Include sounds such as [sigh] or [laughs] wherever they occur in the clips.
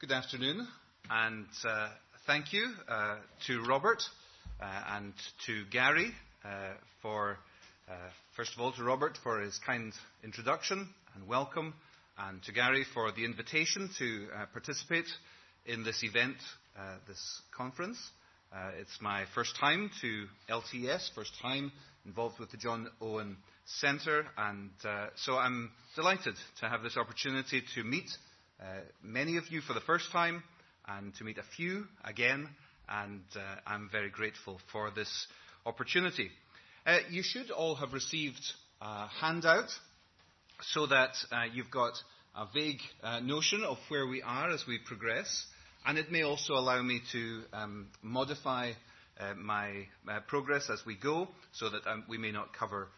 Good afternoon, and uh, thank you uh, to Robert uh, and to Gary uh, for, uh, first of all, to Robert for his kind introduction and welcome, and to Gary for the invitation to uh, participate in this event, this conference. it's my first time to LTS, first time involved with the John Owen Centre, and so I'm delighted to have this opportunity to meet uh, many of you for the first time and to meet a few again, and uh, I'm very grateful for this opportunity. Uh, you should all have received a handout so that uh, you've got a vague uh, notion of where we are as we progress, and it may also allow me to um, modify my progress as we go so that um, we may not cover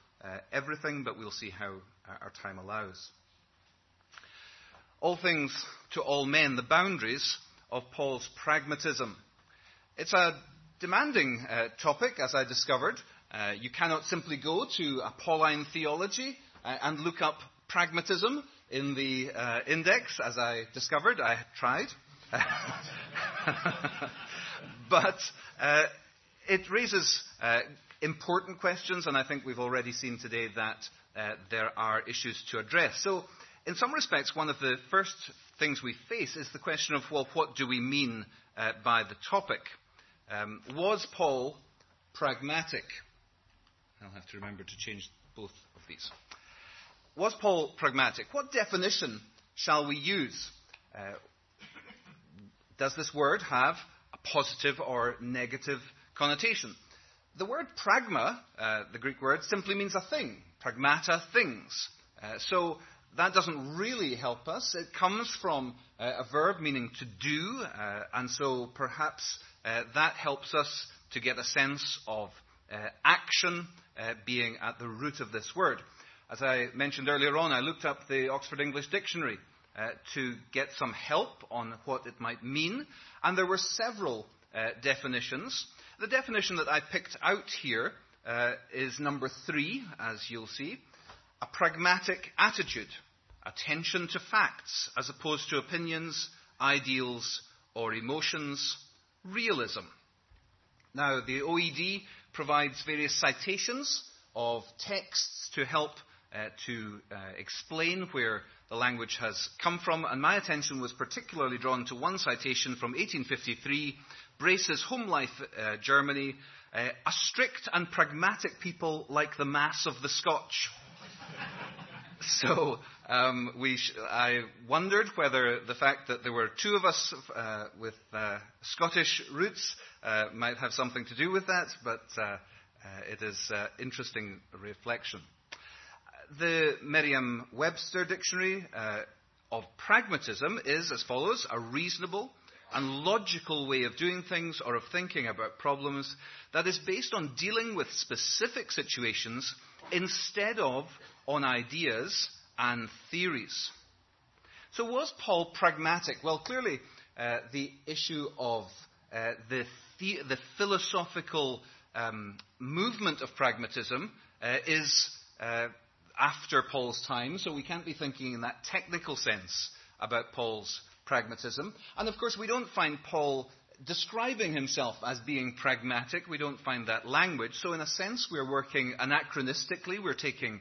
everything, but we'll see how our time allows all things to all men, the boundaries of Paul's pragmatism. It's a demanding uh, topic, as I discovered. Uh, you cannot simply go to a Pauline theology uh, and look up pragmatism in the uh, index, as I discovered. I tried. [laughs] but uh, it raises uh, important questions, and I think we've already seen today that there are issues to address. So in some respects, one of the first things we face is the question of, well, what do we mean uh, by the topic? Um, was Paul pragmatic? I'll have to remember to change both of these. Was Paul pragmatic? What definition shall we use? Uh, does this word have a positive or negative connotation? The word pragma, uh, the Greek word, simply means a thing. Pragmata, things. Uh, so that doesn't really help us. It comes from uh, a verb meaning to do, uh, and so perhaps uh, that helps us to get a sense of uh, action uh, being at the root of this word. As I mentioned earlier on, I looked up the Oxford English Dictionary uh, to get some help on what it might mean, and there were several definitions. The definition that I picked out here is number three, as you'll see a pragmatic attitude, attention to facts as opposed to opinions, ideals, or emotions, realism. Now, the OED provides various citations of texts to help uh, to uh, explain where the language has come from, and my attention was particularly drawn to one citation from 1853, Brace's Home Life, uh, Germany, uh, a strict and pragmatic people like the mass of the Scotch. [laughs] so um, sh- I wondered whether the fact that there were two of us uh, with uh, Scottish roots uh, might have something to do with that, but uh, uh, it is uh, interesting reflection. The Merriam-Webster dictionary of pragmatism is as follows: a reasonable and logical way of doing things or of thinking about problems that is based on dealing with specific situations instead of on ideas and theories. So, was Paul pragmatic? Well, clearly, uh, the issue of uh, the, the, the, philosophical um, movement of pragmatism uh, is uh, after Paul's time, so we can't be thinking in that technical sense about Paul's pragmatism. And of course, we don't find Paul describing himself as being pragmatic. We don't find that language. So, in a sense, we're working anachronistically. We're taking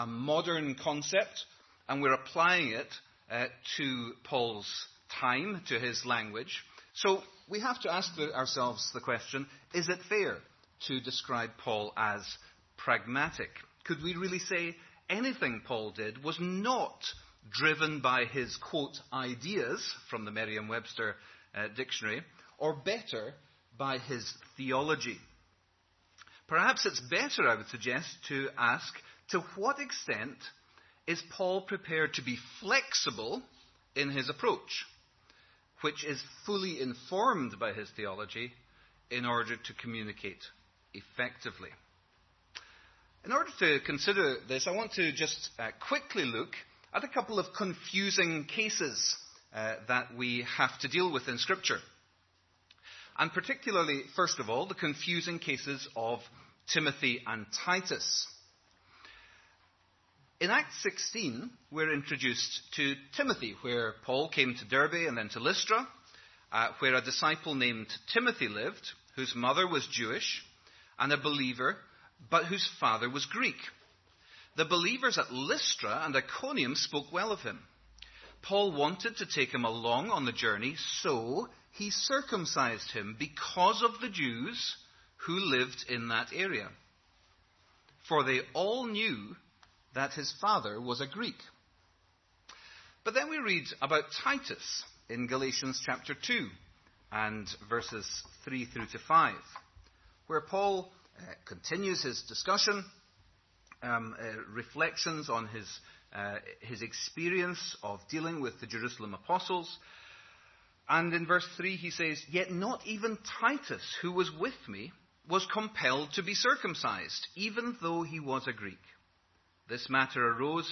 a modern concept and we're applying it uh, to Paul's time, to his language. So we have to ask the, ourselves the question is it fair to describe Paul as pragmatic? Could we really say anything Paul did was not driven by his, quote, ideas from the Merriam Webster uh, dictionary, or better, by his theology? Perhaps it's better, I would suggest, to ask to what extent is Paul prepared to be flexible in his approach, which is fully informed by his theology in order to communicate effectively? In order to consider this, I want to just uh, quickly look at a couple of confusing cases uh, that we have to deal with in Scripture. And particularly, first of all, the confusing cases of Timothy and Titus. In Acts 16, we're introduced to Timothy, where Paul came to Derbe and then to Lystra, uh, where a disciple named Timothy lived, whose mother was Jewish and a believer, but whose father was Greek. The believers at Lystra and Iconium spoke well of him. Paul wanted to take him along on the journey, so he circumcised him because of the Jews who lived in that area. For they all knew that his father was a Greek. But then we read about Titus in Galatians chapter 2 and verses 3 through to 5, where Paul uh, continues his discussion, um, uh, reflections on his, uh, his experience of dealing with the Jerusalem apostles. And in verse 3 he says, Yet not even Titus, who was with me, was compelled to be circumcised, even though he was a Greek. This matter arose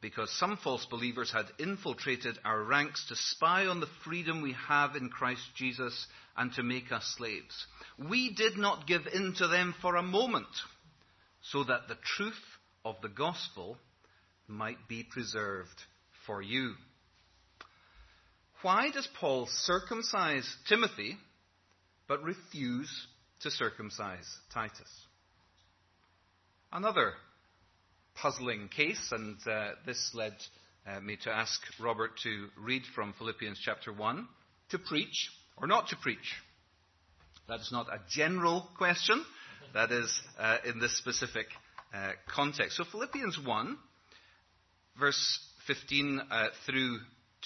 because some false believers had infiltrated our ranks to spy on the freedom we have in Christ Jesus and to make us slaves. We did not give in to them for a moment, so that the truth of the gospel might be preserved for you. Why does Paul circumcise Timothy but refuse to circumcise Titus? Another puzzling case, and uh, this led uh, me to ask Robert to read from Philippians chapter 1 to preach or not to preach. That is not a general question, that is uh, in this specific uh, context. So, Philippians 1, verse 15 uh, through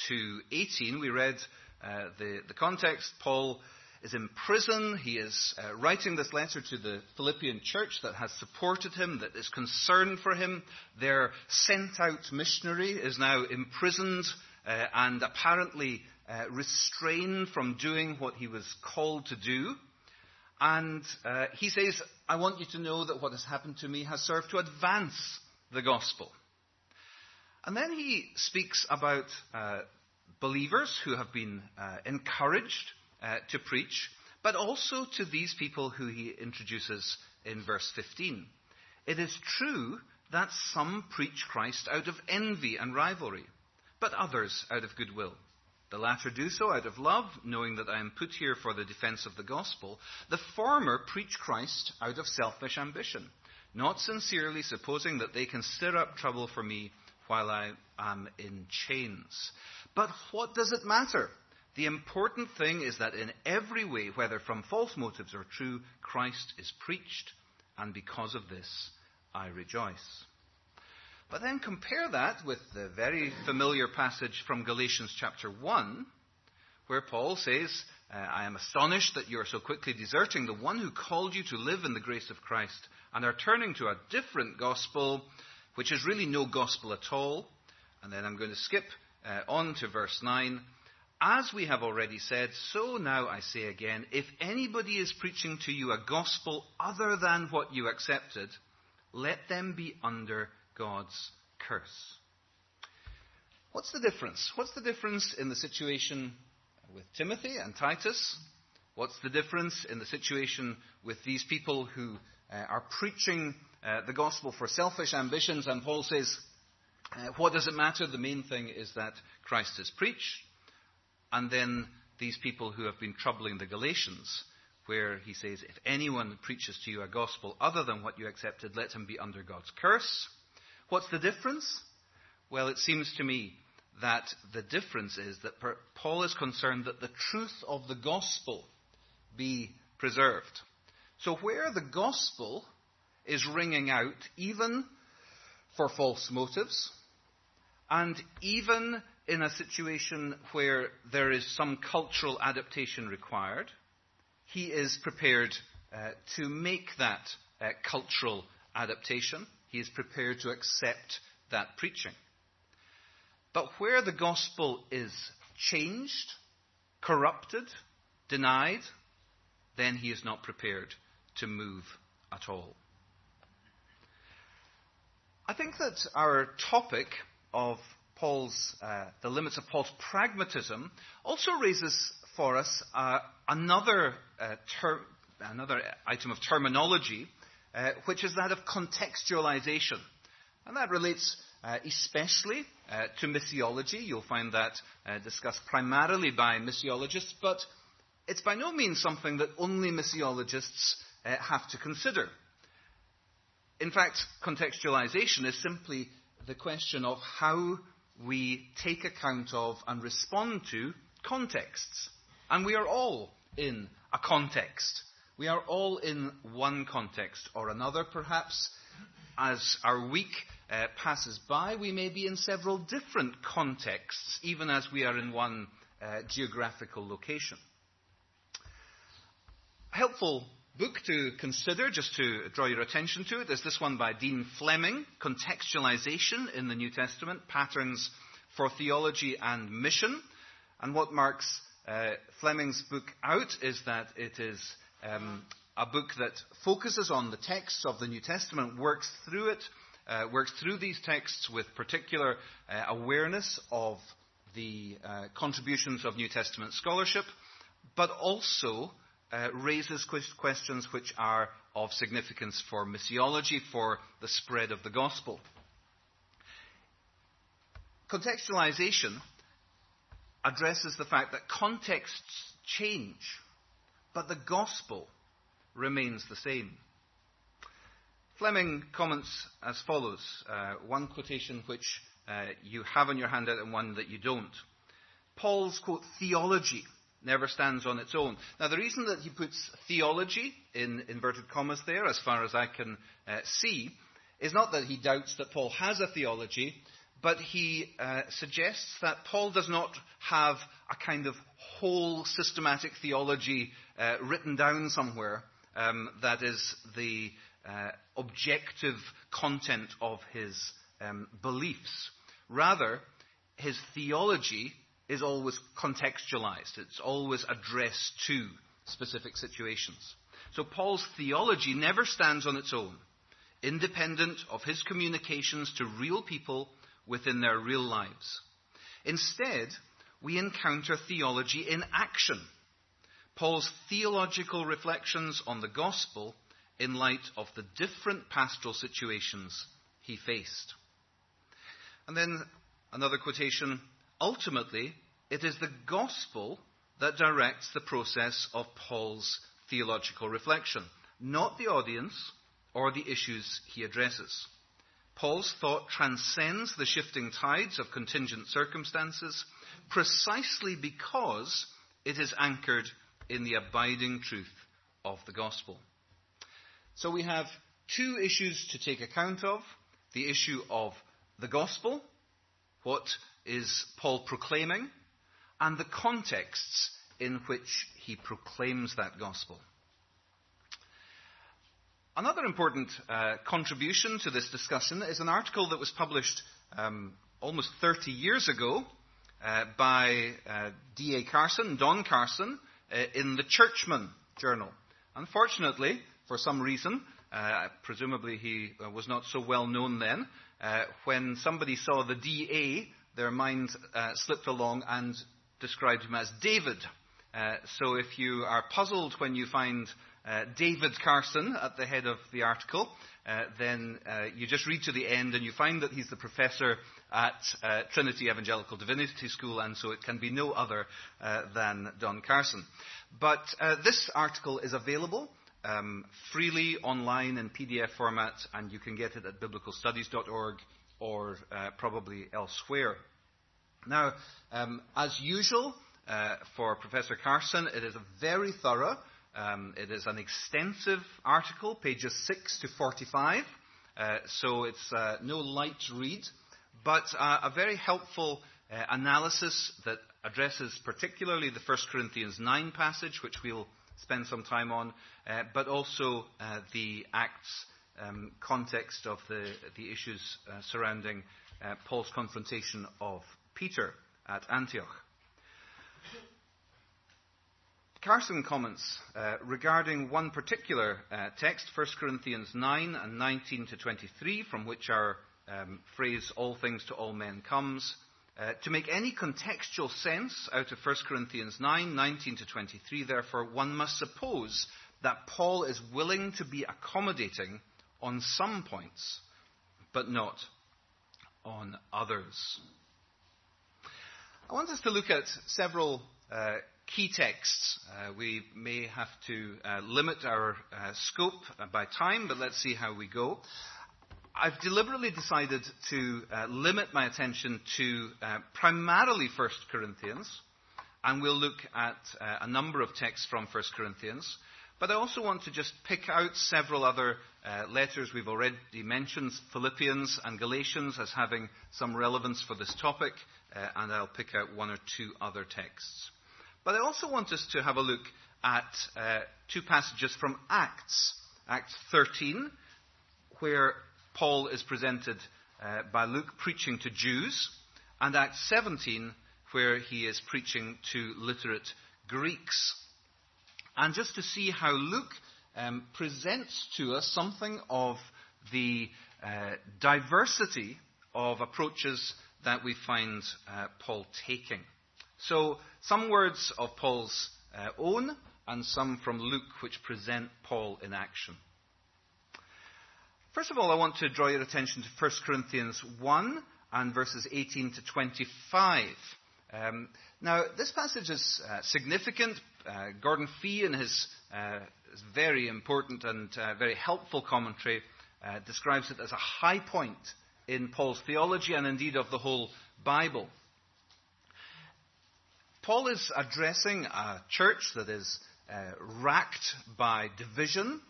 to 18, we read uh, the, the context. Paul is in prison. He is uh, writing this letter to the Philippian church that has supported him, that is concerned for him. Their sent out missionary is now imprisoned uh, and apparently uh, restrained from doing what he was called to do. And uh, he says, I want you to know that what has happened to me has served to advance the gospel. And then he speaks about uh, believers who have been uh, encouraged uh, to preach, but also to these people who he introduces in verse 15. It is true that some preach Christ out of envy and rivalry, but others out of goodwill. The latter do so out of love, knowing that I am put here for the defense of the gospel. The former preach Christ out of selfish ambition, not sincerely supposing that they can stir up trouble for me while I am in chains. But what does it matter? The important thing is that in every way, whether from false motives or true, Christ is preached, and because of this, I rejoice. But then compare that with the very familiar passage from Galatians chapter 1, where Paul says, uh, I am astonished that you are so quickly deserting the one who called you to live in the grace of Christ and are turning to a different gospel, which is really no gospel at all. And then I'm going to skip uh, on to verse 9. As we have already said, so now I say again, if anybody is preaching to you a gospel other than what you accepted, let them be under God's curse. What's the difference? What's the difference in the situation with Timothy and Titus? What's the difference in the situation with these people who uh, are preaching uh, the gospel for selfish ambitions? And Paul says, uh, what does it matter? The main thing is that Christ is preached. And then these people who have been troubling the Galatians, where he says, If anyone preaches to you a gospel other than what you accepted, let him be under God's curse. What's the difference? Well, it seems to me that the difference is that Paul is concerned that the truth of the gospel be preserved. So, where the gospel is ringing out, even for false motives, and even in a situation where there is some cultural adaptation required, he is prepared uh, to make that uh, cultural adaptation. He is prepared to accept that preaching. But where the gospel is changed, corrupted, denied, then he is not prepared to move at all. I think that our topic of Paul's, uh, the limits of Paul's pragmatism also raises for us uh, another, uh, ter- another item of terminology, uh, which is that of contextualization. And that relates uh, especially uh, to missiology. You'll find that uh, discussed primarily by missiologists, but it's by no means something that only missiologists uh, have to consider. In fact, contextualization is simply the question of how we take account of and respond to contexts. And we are all in a context. We are all in one context or another, perhaps. As our week uh, passes by, we may be in several different contexts, even as we are in one uh, geographical location. Helpful book to consider, just to draw your attention to it, is this one by Dean Fleming, Contextualization in the New Testament, Patterns for Theology and Mission. And what marks uh, Fleming's book out is that it is um, a book that focuses on the texts of the New Testament, works through it, uh, works through these texts with particular uh, awareness of the uh, contributions of New Testament scholarship, but also uh, raises questions which are of significance for missiology, for the spread of the gospel. Contextualization addresses the fact that contexts change, but the gospel remains the same. Fleming comments as follows uh, one quotation which uh, you have on your handout and one that you don't. Paul's quote, theology never stands on its own. Now, the reason that he puts theology in inverted commas there, as far as I can uh, see, is not that he doubts that Paul has a theology, but he uh, suggests that Paul does not have a kind of whole systematic theology uh, written down somewhere um, that is the uh, objective content of his um, beliefs. Rather, his theology is always contextualized, it's always addressed to specific situations. So Paul's theology never stands on its own, independent of his communications to real people within their real lives. Instead, we encounter theology in action. Paul's theological reflections on the gospel in light of the different pastoral situations he faced. And then another quotation ultimately, it is the gospel that directs the process of Paul's theological reflection, not the audience or the issues he addresses. Paul's thought transcends the shifting tides of contingent circumstances precisely because it is anchored in the abiding truth of the gospel. So we have two issues to take account of the issue of the gospel, what is Paul proclaiming, and the contexts in which he proclaims that gospel. Another important uh, contribution to this discussion is an article that was published um, almost 30 years ago uh, by uh, D.A. Carson, Don Carson, uh, in the Churchman Journal. Unfortunately, for some reason, uh, presumably he uh, was not so well known then, when somebody saw the D.A., their mind slipped along and described him as David. so if you are puzzled when you find uh, David Carson at the head of the article, uh, then uh, you just read to the end and you find that he's the professor at uh, Trinity Evangelical Divinity School, and so it can be no other uh, than Don Carson. But this article is available um, freely online in PDF format, and you can get it at biblicalstudies.org or probably elsewhere. Now, um, as usual, for Professor Carson, it is a very thorough um, it is an extensive article, pages 6 to 45, uh, so it's uh, no light read, but uh, a very helpful uh, analysis that addresses particularly the 1 Corinthians 9 passage, which we'll spend some time on, uh, but also uh, the Acts um, context of the, the issues surrounding Paul's confrontation of Peter at Antioch. Carson comments uh, regarding one particular uh, text, 1 Corinthians 9 and 19 to 23, from which our um, phrase, all things to all men, comes. Uh, to make any contextual sense out of 1 Corinthians 9, 19 to 23, therefore, one must suppose that Paul is willing to be accommodating on some points, but not on others. I want us to look at several uh, key texts. Uh, we may have to uh, limit our uh, scope by time, but let's see how we go. I've deliberately decided to uh, limit my attention to uh, primarily 1 Corinthians, and we'll look at a number of texts from 1 Corinthians. But I also want to just pick out several other uh, letters we've already mentioned, Philippians and Galatians, as having some relevance for this topic, uh, and I'll pick out one or two other texts. But I also want us to have a look at uh, two passages from Acts. Acts 13, where Paul is presented uh, by Luke preaching to Jews, and Acts 17, where he is preaching to literate Greeks. And just to see how Luke um, presents to us something of the uh, diversity of approaches that we find uh, Paul taking. So, some words of Paul's uh, own and some from Luke which present Paul in action. First of all, I want to draw your attention to 1 Corinthians 1 and verses 18 to 25. Um, now, this passage is uh, significant. Uh, Gordon Fee, in his uh, very important and uh, very helpful commentary, uh, describes it as a high point in Paul's theology and indeed of the whole Bible. Paul is addressing a church that is racked by division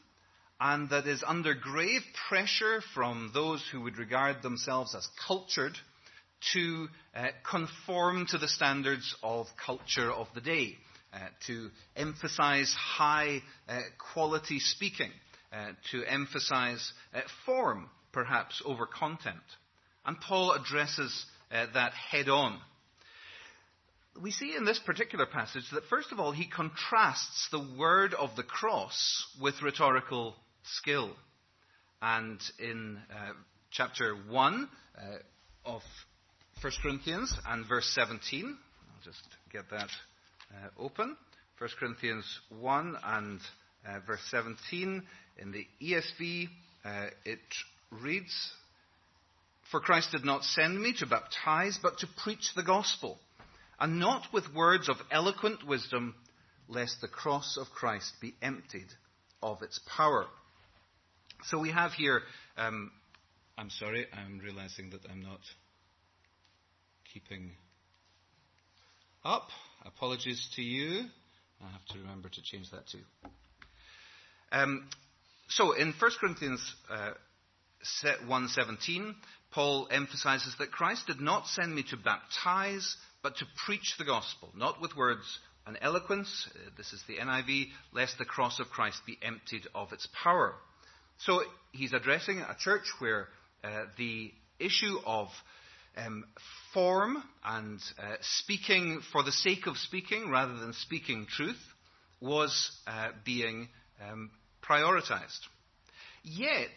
and that is under grave pressure from those who would regard themselves as cultured to uh, conform to the standards of culture of the day, uh, to emphasize high uh, quality speaking, uh, to emphasize uh, form perhaps over content. And Paul addresses that head on we see in this particular passage that, first of all, he contrasts the word of the cross with rhetorical skill. And in uh, chapter 1 uh, of 1 Corinthians and verse 17, I'll just get that uh, open. 1 Corinthians 1 and uh, verse 17 in the ESV, uh, it reads, For Christ did not send me to baptize, but to preach the gospel and not with words of eloquent wisdom, lest the cross of Christ be emptied of its power. So we have here, um, I'm sorry, I'm realizing that I'm not keeping up. Apologies to you. I have to remember to change that too. Um, so in 1 Corinthians uh, 1.17, Paul emphasizes that Christ did not send me to baptize, but to preach the gospel, not with words and eloquence, uh, this is the NIV, lest the cross of Christ be emptied of its power. So he's addressing a church where uh, the issue of um, form and uh, speaking for the sake of speaking rather than speaking truth was uh, being um, prioritized. Yet,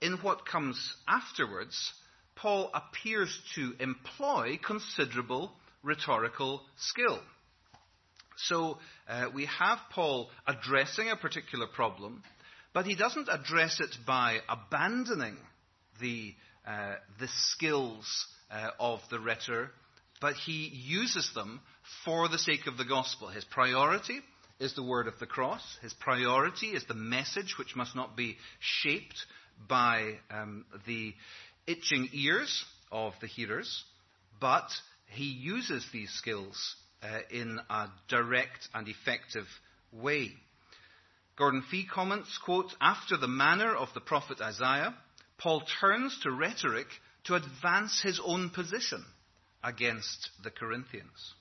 in what comes afterwards, Paul appears to employ considerable rhetorical skill. So uh, we have Paul addressing a particular problem, but he doesn't address it by abandoning the, uh, the skills uh, of the rhetor, but he uses them for the sake of the gospel. His priority is the word of the cross. His priority is the message, which must not be shaped by um, the itching ears of the hearers, but he uses these skills uh, in a direct and effective way. Gordon Fee comments, quote, after the manner of the prophet Isaiah, Paul turns to rhetoric to advance his own position against the Corinthians.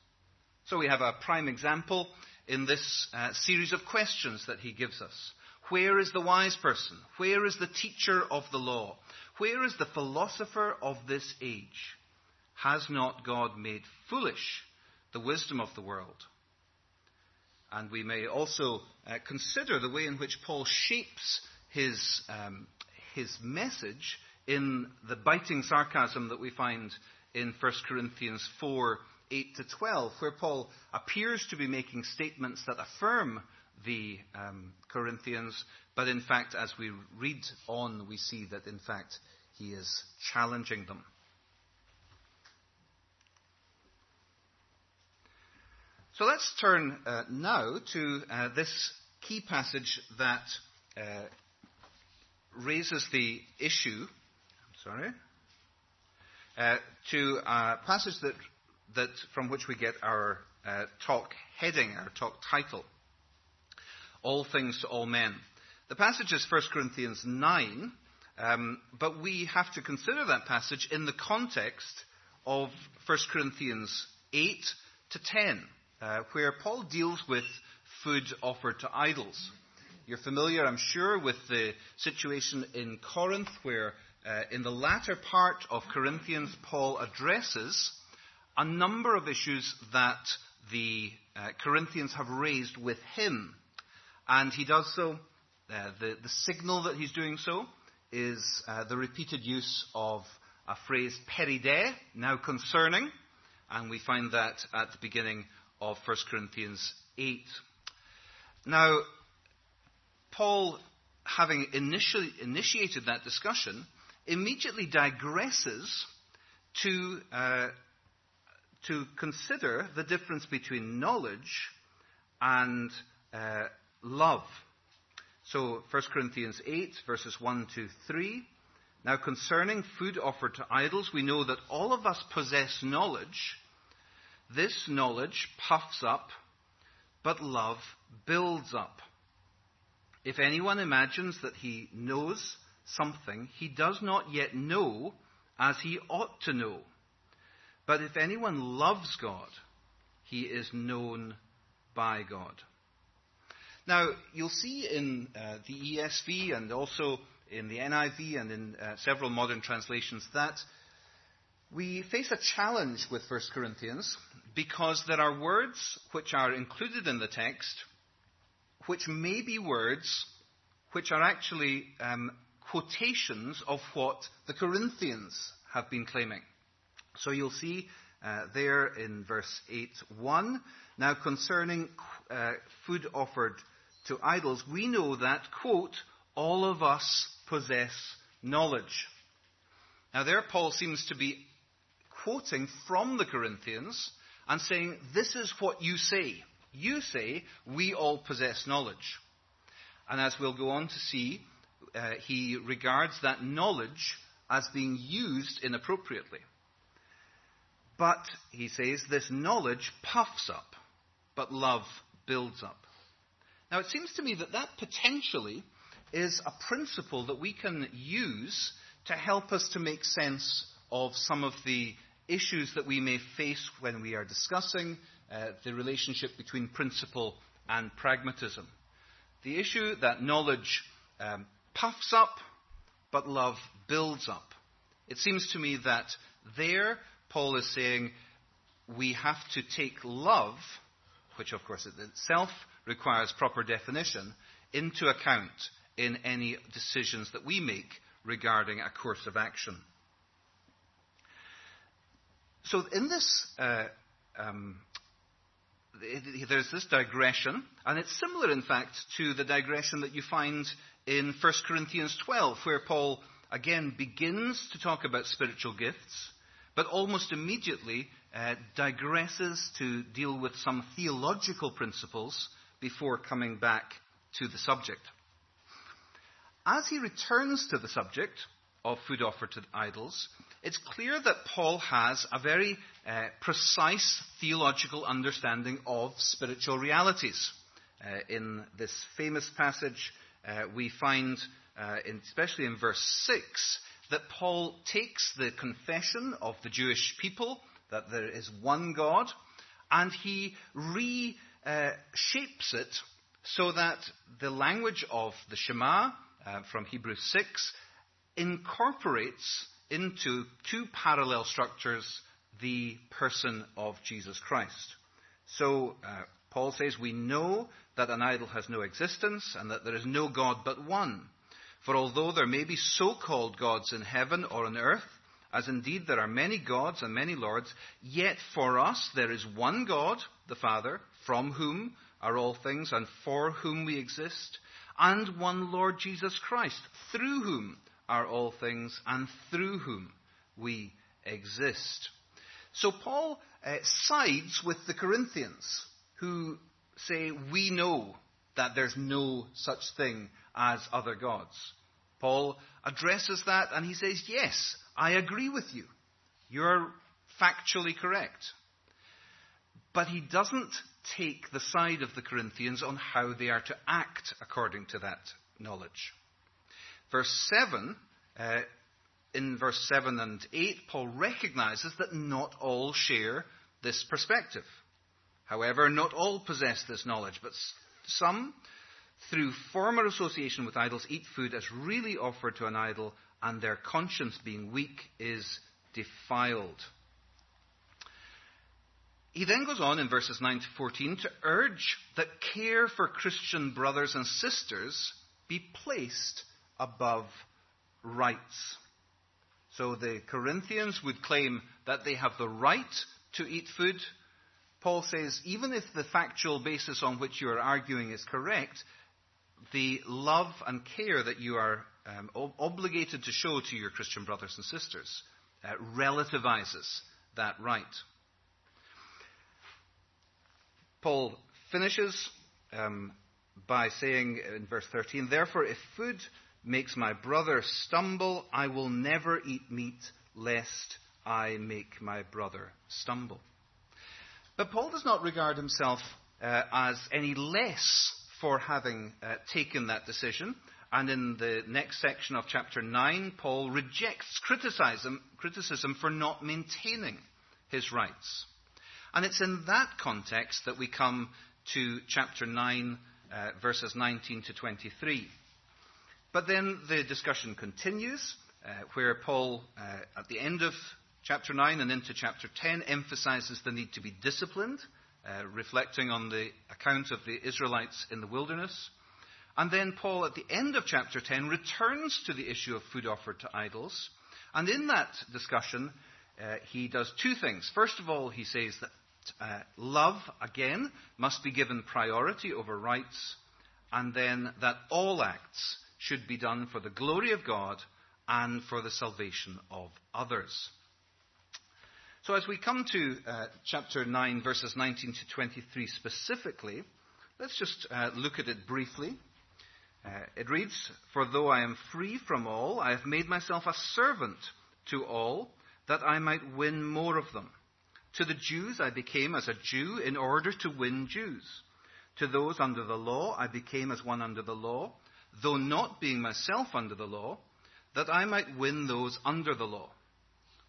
So we have a prime example in this uh, series of questions that he gives us. Where is the wise person? Where is the teacher of the law? Where is the philosopher of this age? Has not God made foolish the wisdom of the world? And we may also uh, consider the way in which Paul shapes his, um, his message in the biting sarcasm that we find in 1 Corinthians 4 8 to 12, where Paul appears to be making statements that affirm the um, Corinthians, but in fact, as we read on, we see that in fact he is challenging them. So let's turn uh, now to uh, this key passage that uh, raises the issue Sorry. Uh, to a passage that, that from which we get our uh, talk heading, our talk title. All things to all men. The passage is 1 Corinthians 9, um, but we have to consider that passage in the context of 1 Corinthians 8 to 10 uh, where Paul deals with food offered to idols. You're familiar, I'm sure, with the situation in Corinth, where uh, in the latter part of Corinthians, Paul addresses a number of issues that the uh, Corinthians have raised with him. And he does so, uh, the, the, signal that he's doing so is uh, the repeated use of a phrase, peri de, now concerning, and we find that at the beginning of 1 Corinthians 8. Now, Paul, having initially initiated that discussion, immediately digresses to, uh, to consider the difference between knowledge and uh, love. So, 1 Corinthians 8, verses 1 to 3. Now, concerning food offered to idols, we know that all of us possess knowledge. This knowledge puffs up, but love builds up. If anyone imagines that he knows something, he does not yet know as he ought to know. But if anyone loves God, he is known by God. Now, you'll see in uh, the ESV and also in the NIV and in uh, several modern translations that we face a challenge with 1 Corinthians because there are words which are included in the text which may be words which are actually um, quotations of what the Corinthians have been claiming. So you'll see uh, there in verse 8 1. Now, concerning uh, food offered to idols, we know that, quote, all of us possess knowledge. Now, there Paul seems to be quoting from the Corinthians and saying, This is what you say. You say, We all possess knowledge. And as we'll go on to see, uh, he regards that knowledge as being used inappropriately. But, he says, this knowledge puffs up, but love builds up. Now, it seems to me that that potentially is a principle that we can use to help us to make sense of some of the issues that we may face when we are discussing uh, the relationship between principle and pragmatism. The issue that knowledge um, puffs up, but love builds up. It seems to me that there, Paul is saying we have to take love, which of course itself requires proper definition, into account in any decisions that we make regarding a course of action. So in this, uh, um, there's this digression, and it's similar, in fact, to the digression that you find in 1 Corinthians 12, where Paul again begins to talk about spiritual gifts, but almost immediately uh, digresses to deal with some theological principles before coming back to the subject. As he returns to the subject of food offered to idols, it's clear that Paul has a very uh, precise theological understanding of spiritual realities. Uh, in this famous passage, uh, we find, uh, in, especially in verse 6, that Paul takes the confession of the Jewish people that there is one God, and he reshapes it so that the language of the Shema uh, from Hebrews 6 incorporates into two parallel structures the person of Jesus Christ. So, uh, Paul says, We know that an idol has no existence and that there is no God but one. For although there may be so called gods in heaven or on earth, as indeed there are many gods and many lords, yet for us there is one God, the Father, from whom are all things and for whom we exist, and one Lord Jesus Christ, through whom are all things and through whom we exist. So Paul uh, sides with the Corinthians who say, We know that there's no such thing as other gods. Paul addresses that and he says, Yes, I agree with you. You're factually correct. But he doesn't take the side of the Corinthians on how they are to act according to that knowledge. Verse 7, uh, in verse 7 and 8, Paul recognizes that not all share this perspective. However, not all possess this knowledge, but some, through former association with idols, eat food as really offered to an idol, and their conscience, being weak, is defiled. He then goes on in verses 9 to 14 to urge that care for Christian brothers and sisters be placed above rights. So the Corinthians would claim that they have the right to eat food. Paul says, even if the factual basis on which you are arguing is correct, the love and care that you are um, obligated to show to your Christian brothers and sisters uh, relativizes that right. Paul finishes um, by saying in verse 13, Therefore, if food makes my brother stumble, I will never eat meat, lest I make my brother stumble. But Paul does not regard himself uh, as any less for having uh, taken that decision. And in the next section of chapter 9, Paul rejects criticism, criticism for not maintaining his rights. And it's in that context that we come to chapter 9, uh, verses 19 to 23. But then the discussion continues, uh, where Paul, uh, at the end of chapter 9 and into chapter 10, emphasizes the need to be disciplined, uh, reflecting on the account of the Israelites in the wilderness. And then Paul, at the end of chapter 10, returns to the issue of food offered to idols. And in that discussion, uh, he does two things. First of all, he says that uh, love, again, must be given priority over rights, and then that all acts should be done for the glory of God and for the salvation of others. So, as we come to uh, chapter 9, verses 19 to 23 specifically, let's just uh, look at it briefly. Uh, it reads, For though I am free from all, I have made myself a servant to all, that I might win more of them. To the Jews I became as a Jew in order to win Jews. To those under the law I became as one under the law, though not being myself under the law, that I might win those under the law.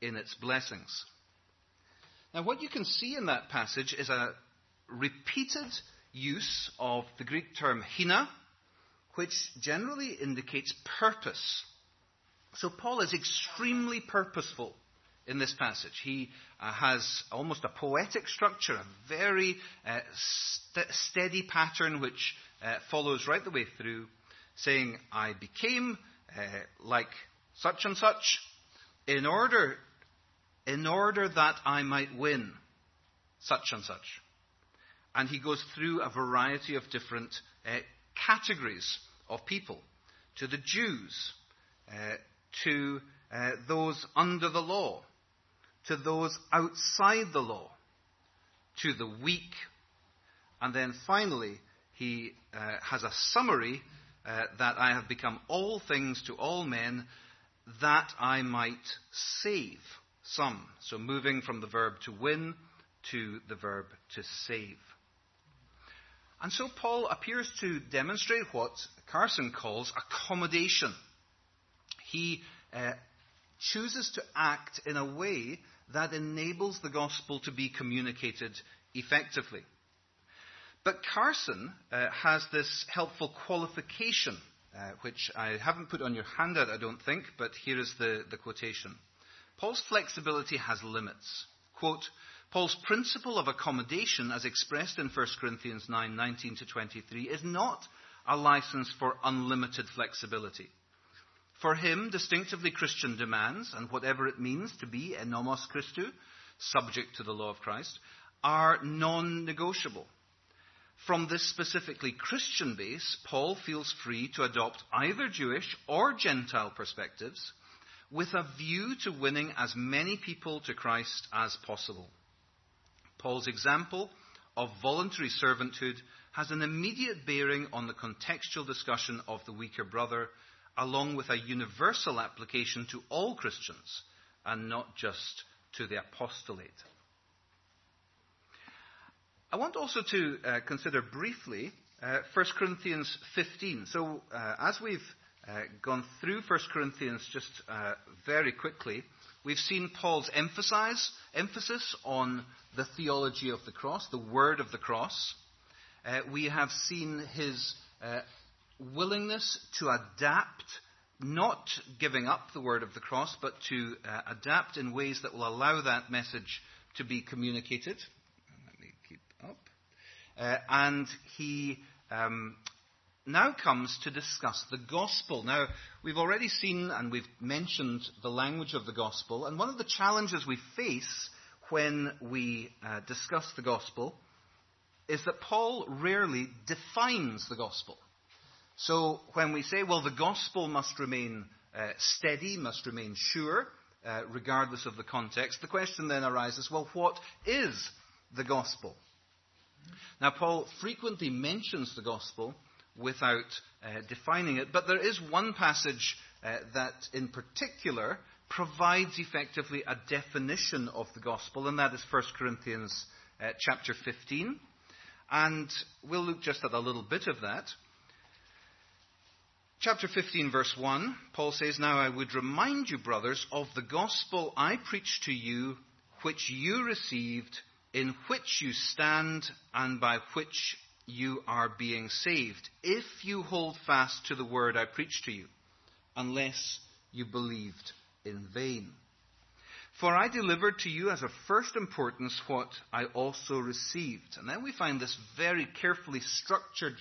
in its blessings. Now, what you can see in that passage is a repeated use of the Greek term hina, which generally indicates purpose. So, Paul is extremely purposeful in this passage. He uh, has almost a poetic structure, a very uh, st- steady pattern which uh, follows right the way through, saying, I became uh, like such and such in order, in order that I might win such and such. And he goes through a variety of different uh, categories of people to the Jews, uh, to those under the law, to those outside the law, to the weak. And then finally, he uh, has a summary uh, that I have become all things to all men that I might save some. So moving from the verb to win to the verb to save. And so Paul appears to demonstrate what Carson calls accommodation. He uh, chooses to act in a way that enables the gospel to be communicated effectively. But Carson uh, has this helpful qualification, uh, which I haven't put on your handout, I don't think, but here is the, the quotation. Paul's flexibility has limits. Quote, Paul's principle of accommodation, as expressed in 1 Corinthians 9 19 to 23, is not a license for unlimited flexibility. For him, distinctively Christian demands, and whatever it means to be a nomos Christou, subject to the law of Christ, are non negotiable. From this specifically Christian base, Paul feels free to adopt either Jewish or Gentile perspectives with a view to winning as many people to Christ as possible. Paul's example of voluntary servanthood has an immediate bearing on the contextual discussion of the weaker brother, along with a universal application to all Christians and not just to the apostolate. I want also to uh, consider briefly uh, 1 Corinthians 15. So, uh, as we've uh, gone through 1 Corinthians just uh, very quickly, we've seen Paul's emphasize, emphasis on the theology of the cross, the word of the cross. Uh, we have seen his willingness to adapt, not giving up the word of the cross, but to adapt in ways that will allow that message to be communicated. Uh, and he um, now comes to discuss the gospel. Now, we've already seen and we've mentioned the language of the gospel, and one of the challenges we face when we uh, discuss the gospel is that Paul rarely defines the gospel. So when we say, well, the gospel must remain uh, steady, must remain sure, uh, regardless of the context, the question then arises, well, what is the gospel? Now, Paul frequently mentions the gospel without uh, defining it, but there is one passage uh, that in particular provides effectively a definition of the gospel, and that is 1 Corinthians uh, chapter 15. And we'll look just at a little bit of that. Chapter 15, verse 1, Paul says, Now I would remind you, brothers, of the gospel I preached to you, which you received in which you stand and by which you are being saved, if you hold fast to the word I preached to you, unless you believed in vain. For I delivered to you as of first importance what I also received. And then we find this very carefully structured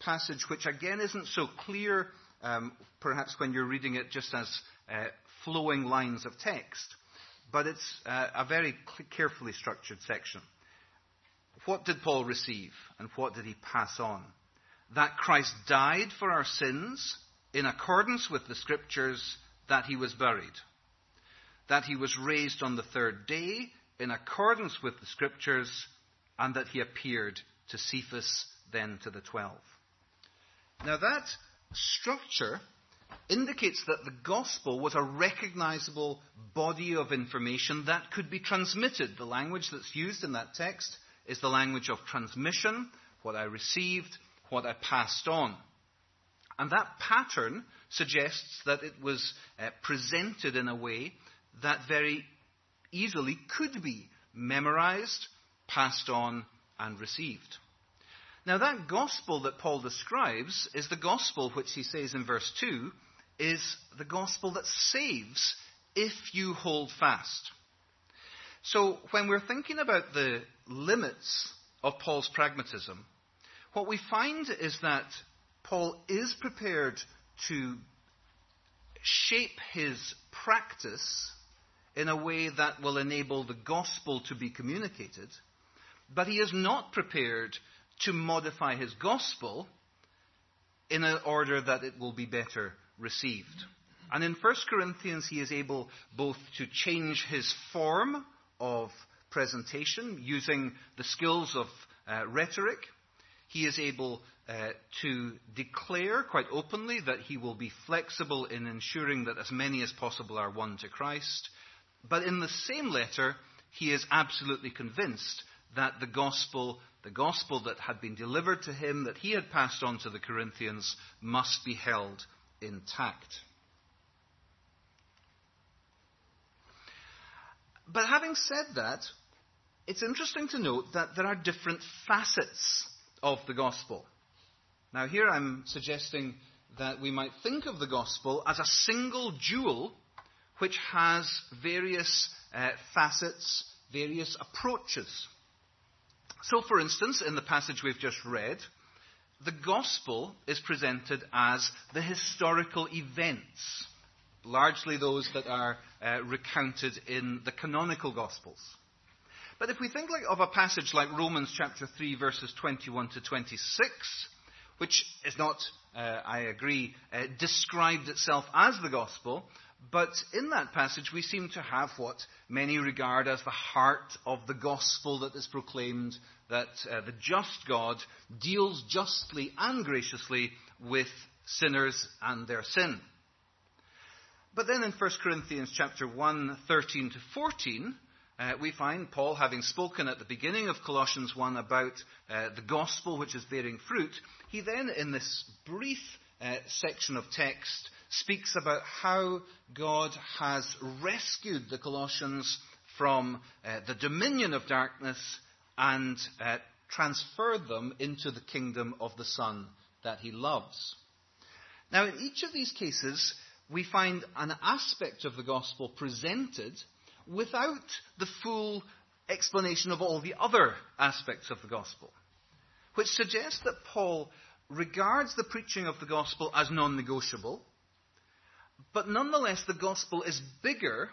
passage, which again isn't so clear, um, perhaps when you're reading it just as uh, flowing lines of text but it's uh, a very carefully structured section. What did Paul receive and what did he pass on? That Christ died for our sins in accordance with the scriptures, that he was buried. That he was raised on the third day in accordance with the scriptures, and that he appeared to Cephas, then to the twelve. Now that structure indicates that the gospel was a recognizable body of information that could be transmitted. The language that's used in that text is the language of transmission, what I received, what I passed on. And that pattern suggests that it was uh, presented in a way that very easily could be memorized, passed on, and received. Now, that gospel that Paul describes is the gospel which he says in verse 2 is the gospel that saves if you hold fast. So, when we're thinking about the limits of Paul's pragmatism, what we find is that Paul is prepared to shape his practice in a way that will enable the gospel to be communicated, but he is not prepared to modify his gospel in order that it will be better received. And in 1 Corinthians, he is able both to change his form of presentation using the skills of uh, rhetoric. He is able uh, to declare quite openly that he will be flexible in ensuring that as many as possible are won to Christ. But in the same letter, he is absolutely convinced that the gospel, the gospel that had been delivered to him, that he had passed on to the Corinthians, must be held intact. But having said that, it's interesting to note that there are different facets of the gospel. Now, here I'm suggesting that we might think of the gospel as a single jewel which has various uh, facets, various approaches. So, for instance, in the passage we've just read, the gospel is presented as the historical events, largely those that are uh, recounted in the canonical gospels. But if we think like, of a passage like Romans chapter 3, verses 21 to 26, which is not, uh, I agree, uh, described itself as the gospel, but in that passage, we seem to have what many regard as the heart of the gospel that is proclaimed that uh, the just God deals justly and graciously with sinners and their sin. But then in 1 Corinthians chapter 1, 13 to 14, uh, we find Paul having spoken at the beginning of Colossians 1 about uh, the gospel which is bearing fruit. He then, in this brief uh, section of text, speaks about how God has rescued the Colossians from uh, the dominion of darkness and uh, transferred them into the kingdom of the Son that he loves. Now, in each of these cases, we find an aspect of the gospel presented without the full explanation of all the other aspects of the gospel, which suggests that Paul regards the preaching of the gospel as non negotiable but nonetheless, the gospel is bigger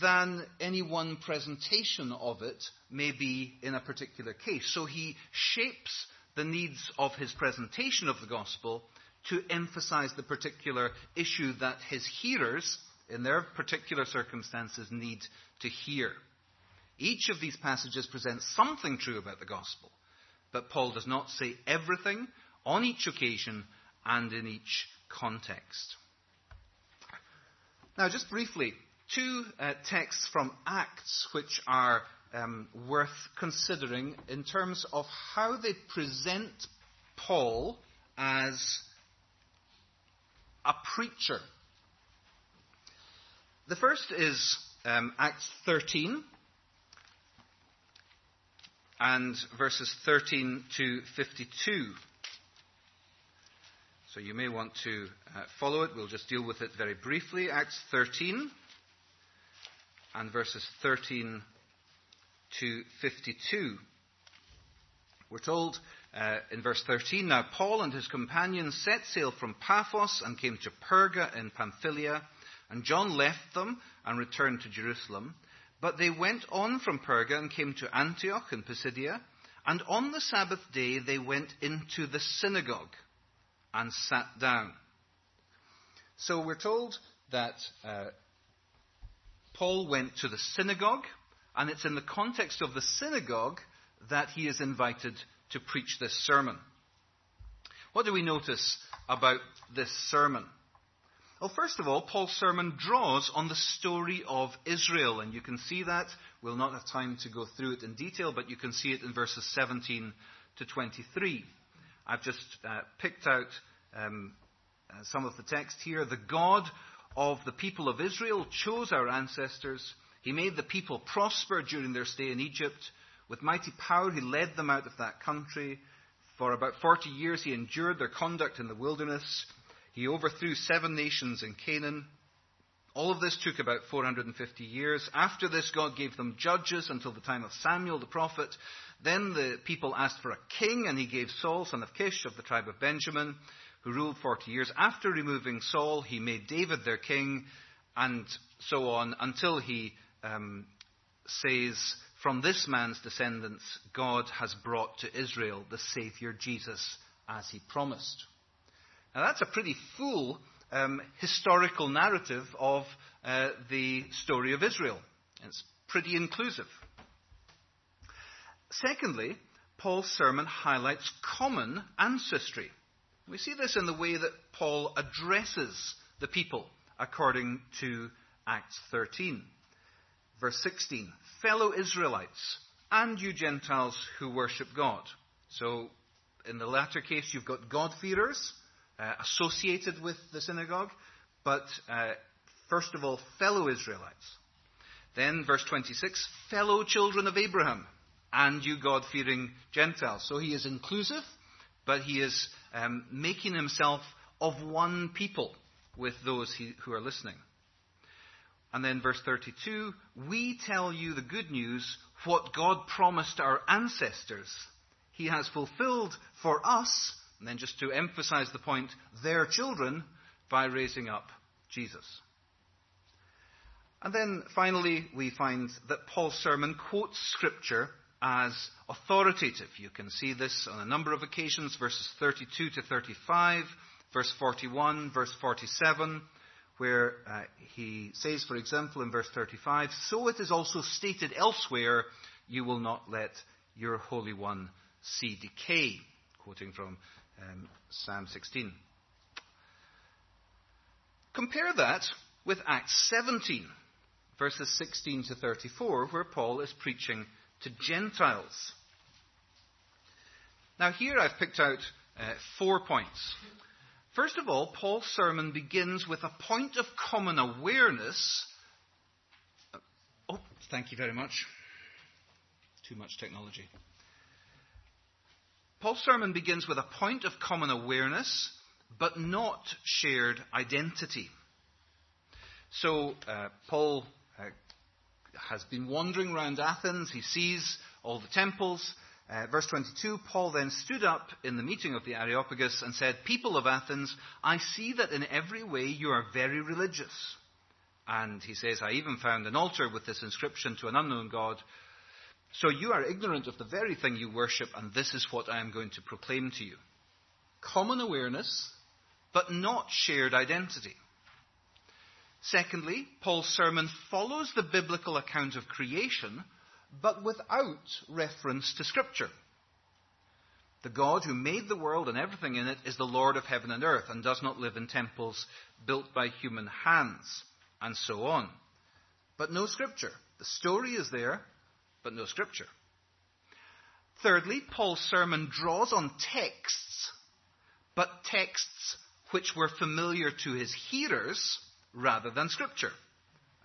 than any one presentation of it may be in a particular case. So he shapes the needs of his presentation of the gospel to emphasize the particular issue that his hearers, in their particular circumstances, need to hear. Each of these passages presents something true about the gospel, but Paul does not say everything on each occasion and in each context. Now, just briefly, two uh, texts from Acts which are um, worth considering in terms of how they present Paul as a preacher. The first is um, Acts 13 and verses 13 to 52. So you may want to uh, follow it. We'll just deal with it very briefly. Acts 13 and verses 13 to 52. We're told uh, in verse 13 Now Paul and his companions set sail from Paphos and came to Perga in Pamphylia, and John left them and returned to Jerusalem. But they went on from Perga and came to Antioch in Pisidia, and on the Sabbath day they went into the synagogue and sat down. So we're told that uh, Paul went to the synagogue, and it's in the context of the synagogue that he is invited to preach this sermon. What do we notice about this sermon? Well, first of all, Paul's sermon draws on the story of Israel, and you can see that. We'll not have time to go through it in detail, but you can see it in verses 17 to 23. I've just uh, picked out um, uh, some of the text here. The God of the people of Israel chose our ancestors. He made the people prosper during their stay in Egypt. With mighty power, he led them out of that country. For about 40 years, he endured their conduct in the wilderness. He overthrew seven nations in Canaan. All of this took about 450 years. After this, God gave them judges until the time of Samuel the prophet. Then the people asked for a king, and he gave Saul, son of Kish, of the tribe of Benjamin, who ruled 40 years. After removing Saul, he made David their king, and so on, until he um, says, From this man's descendants, God has brought to Israel the Saviour Jesus, as he promised. Now, that's a pretty full um, historical narrative of uh, the story of Israel. It's pretty inclusive. Secondly, Paul's sermon highlights common ancestry. We see this in the way that Paul addresses the people according to Acts 13. Verse 16 Fellow Israelites, and you Gentiles who worship God. So, in the latter case, you've got God-fearers uh, associated with the synagogue, but uh, first of all, fellow Israelites. Then, verse 26, fellow children of Abraham, and you God fearing Gentiles. So he is inclusive, but he is um, making himself of one people with those he, who are listening. And then verse 32 We tell you the good news, what God promised our ancestors. He has fulfilled for us, and then just to emphasize the point, their children, by raising up Jesus. And then finally, we find that Paul's sermon quotes Scripture as authoritative. You can see this on a number of occasions, verses 32 to 35, verse 41, verse 47, where uh, he says, for example, in verse 35, So it is also stated elsewhere, you will not let your Holy One see decay, quoting from um, Psalm 16. Compare that with Acts 17, verses 16 to 34, where Paul is preaching to Gentiles. Now, here I've picked out uh, four points. First of all, Paul's sermon begins with a point of common awareness. Oh, thank you very much. Too much technology. Paul's sermon begins with a point of common awareness, but not shared identity. So, uh, Paul uh, has been wandering around Athens. He sees all the temples. Uh, verse 22 Paul then stood up in the meeting of the Areopagus and said, People of Athens, I see that in every way you are very religious. And he says, I even found an altar with this inscription to an unknown God. So you are ignorant of the very thing you worship, and this is what I am going to proclaim to you. Common awareness, but not shared identity. Secondly, Paul's sermon follows the biblical account of creation, but without reference to Scripture. The God who made the world and everything in it is the Lord of heaven and earth and does not live in temples built by human hands, and so on. But no Scripture. The story is there, but no Scripture. Thirdly, Paul's sermon draws on texts, but texts which were familiar to his hearers rather than Scripture.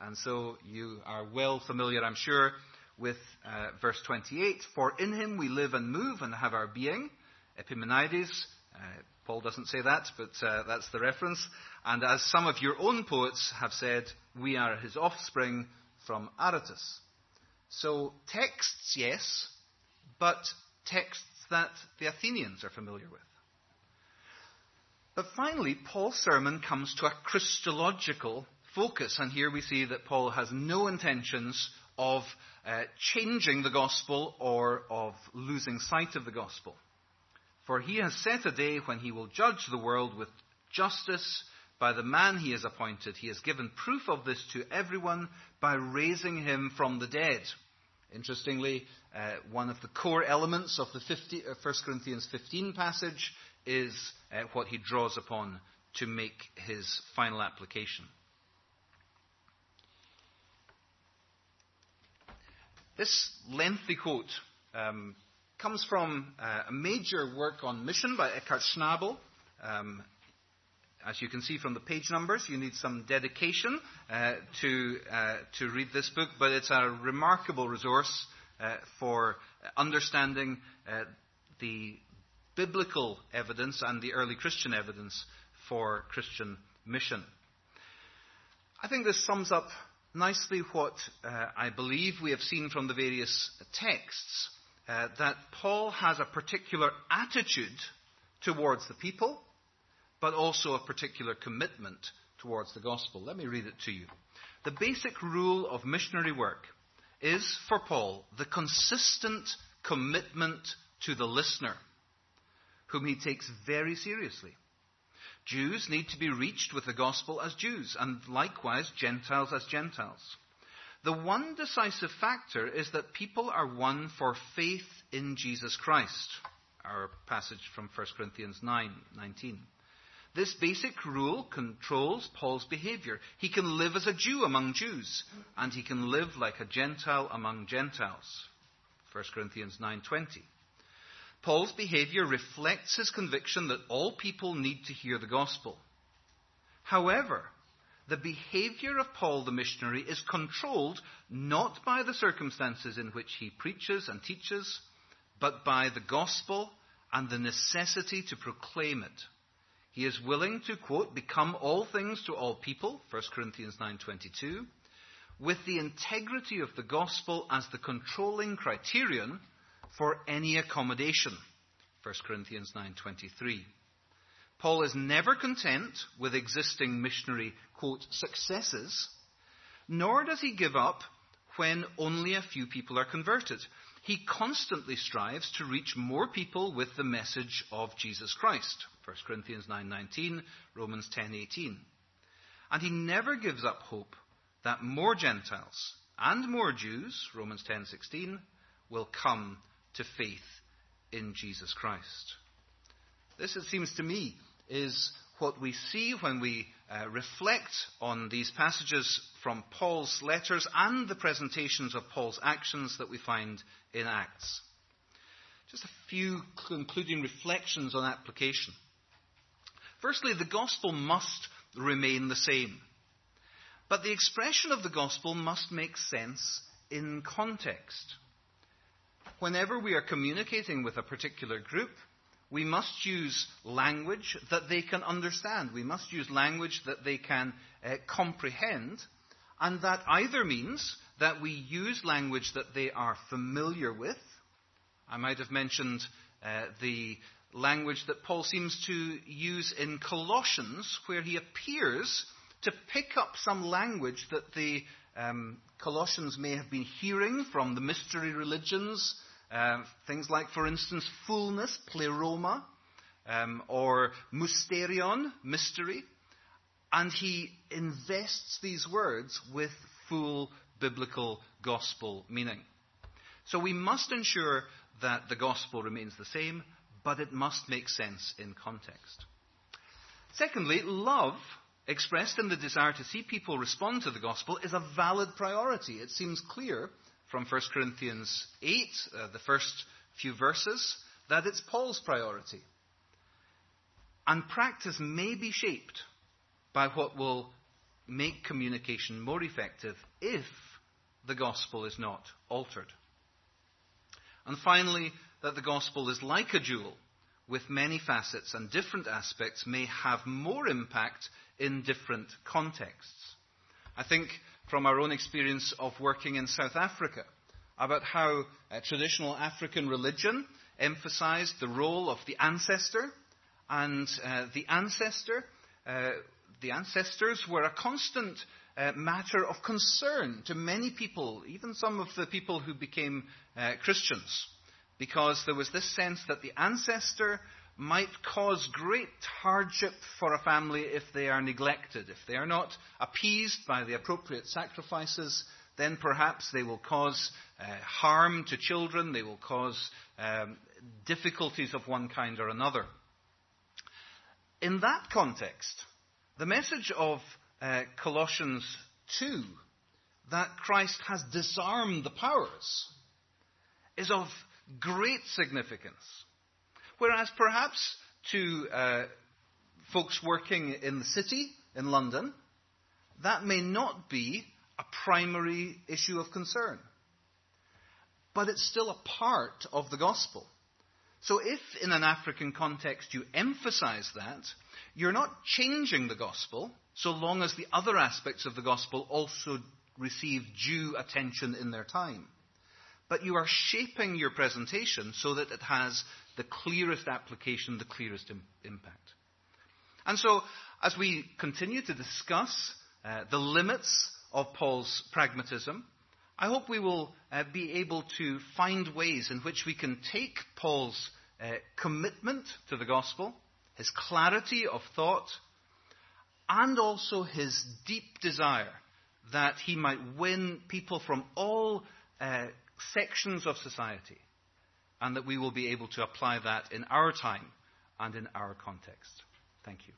And so you are well familiar, I'm sure, with uh, verse 28 For in him we live and move and have our being. Epimenides. Uh, Paul doesn't say that, but uh, that's the reference. And as some of your own poets have said, we are his offspring from Aratus. So texts, yes, but texts that the Athenians are familiar with. But finally, Paul's sermon comes to a Christological focus, and here we see that Paul has no intentions of uh, changing the gospel or of losing sight of the gospel. For he has set a day when he will judge the world with justice by the man he has appointed. He has given proof of this to everyone by raising him from the dead. Interestingly, uh, one of the core elements of the 50, uh, 1 Corinthians 15 passage is uh, what he draws upon to make his final application. This lengthy quote um, comes from uh, a major work on mission by Eckhard Schnabel. Um, as you can see from the page numbers, you need some dedication uh, to, uh, to read this book, but it's a remarkable resource uh, for understanding uh, the biblical evidence and the early Christian evidence for Christian mission. I think this sums up nicely what uh, I believe we have seen from the various texts uh, that Paul has a particular attitude towards the people, but also a particular commitment towards the gospel. Let me read it to you. The basic rule of missionary work is for Paul the consistent commitment to the listener whom he takes very seriously. Jews need to be reached with the gospel as Jews, and likewise Gentiles as Gentiles. The one decisive factor is that people are won for faith in Jesus Christ. Our passage from 1 Corinthians 9 19. This basic rule controls Paul's behavior. He can live as a Jew among Jews, and he can live like a Gentile among Gentiles. 1 Corinthians 9:20. Paul's behavior reflects his conviction that all people need to hear the gospel. However, the behavior of Paul the missionary is controlled not by the circumstances in which he preaches and teaches, but by the gospel and the necessity to proclaim it. He is willing to quote become all things to all people, 1 Corinthians 9:22, with the integrity of the gospel as the controlling criterion for any accommodation. 1 Corinthians 9:23. Paul is never content with existing missionary quote successes, nor does he give up when only a few people are converted. He constantly strives to reach more people with the message of Jesus Christ. 1 Corinthians 9:19, Romans 10:18. And he never gives up hope that more Gentiles and more Jews, Romans 10:16, will come to faith in Jesus Christ. This, it seems to me, is what we see when we uh, reflect on these passages from Paul's letters and the presentations of Paul's actions that we find in Acts. Just a few concluding reflections on application. Firstly, the gospel must remain the same. But the expression of the gospel must make sense in context. Whenever we are communicating with a particular group, we must use language that they can understand. We must use language that they can uh, comprehend. And that either means that we use language that they are familiar with. I might have mentioned uh, the language that Paul seems to use in Colossians, where he appears to pick up some language that the um, Colossians may have been hearing from the mystery religions, uh, things like, for instance, fullness, pleroma, um, or mysterion, mystery, and he invests these words with full biblical gospel meaning. So we must ensure that the gospel remains the same, but it must make sense in context. Secondly, love expressed in the desire to see people respond to the gospel is a valid priority. It seems clear from 1 Corinthians 8, uh, the first few verses, that it's Paul's priority. And practice may be shaped by what will make communication more effective if the gospel is not altered. And finally, that the gospel is like a jewel with many facets and different aspects may have more impact in different contexts. I think from our own experience of working in South Africa about how traditional African religion emphasized the role of the ancestor, and uh, the ancestor, uh, the ancestors were a constant uh, matter of concern to many people, even some of the people who became uh, Christians, because there was this sense that the ancestor might cause great hardship for a family if they are neglected. If they are not appeased by the appropriate sacrifices, then perhaps they will cause uh, harm to children, they will cause um, difficulties of one kind or another. In that context, the message of uh, Colossians 2, that Christ has disarmed the powers, is of great significance. Whereas perhaps to uh, folks working in the city, in London, that may not be a primary issue of concern. But it's still a part of the gospel. So if in an African context you emphasize that, you're not changing the gospel so long as the other aspects of the gospel also receive due attention in their time. But you are shaping your presentation so that it has the clearest application, the clearest Im- impact. And so, as we continue to discuss uh, the limits of Paul's pragmatism, I hope we will uh, be able to find ways in which we can take Paul's uh, commitment to the gospel, his clarity of thought, and also his deep desire that he might win people from all uh, sections of society, and that we will be able to apply that in our time and in our context. Thank you.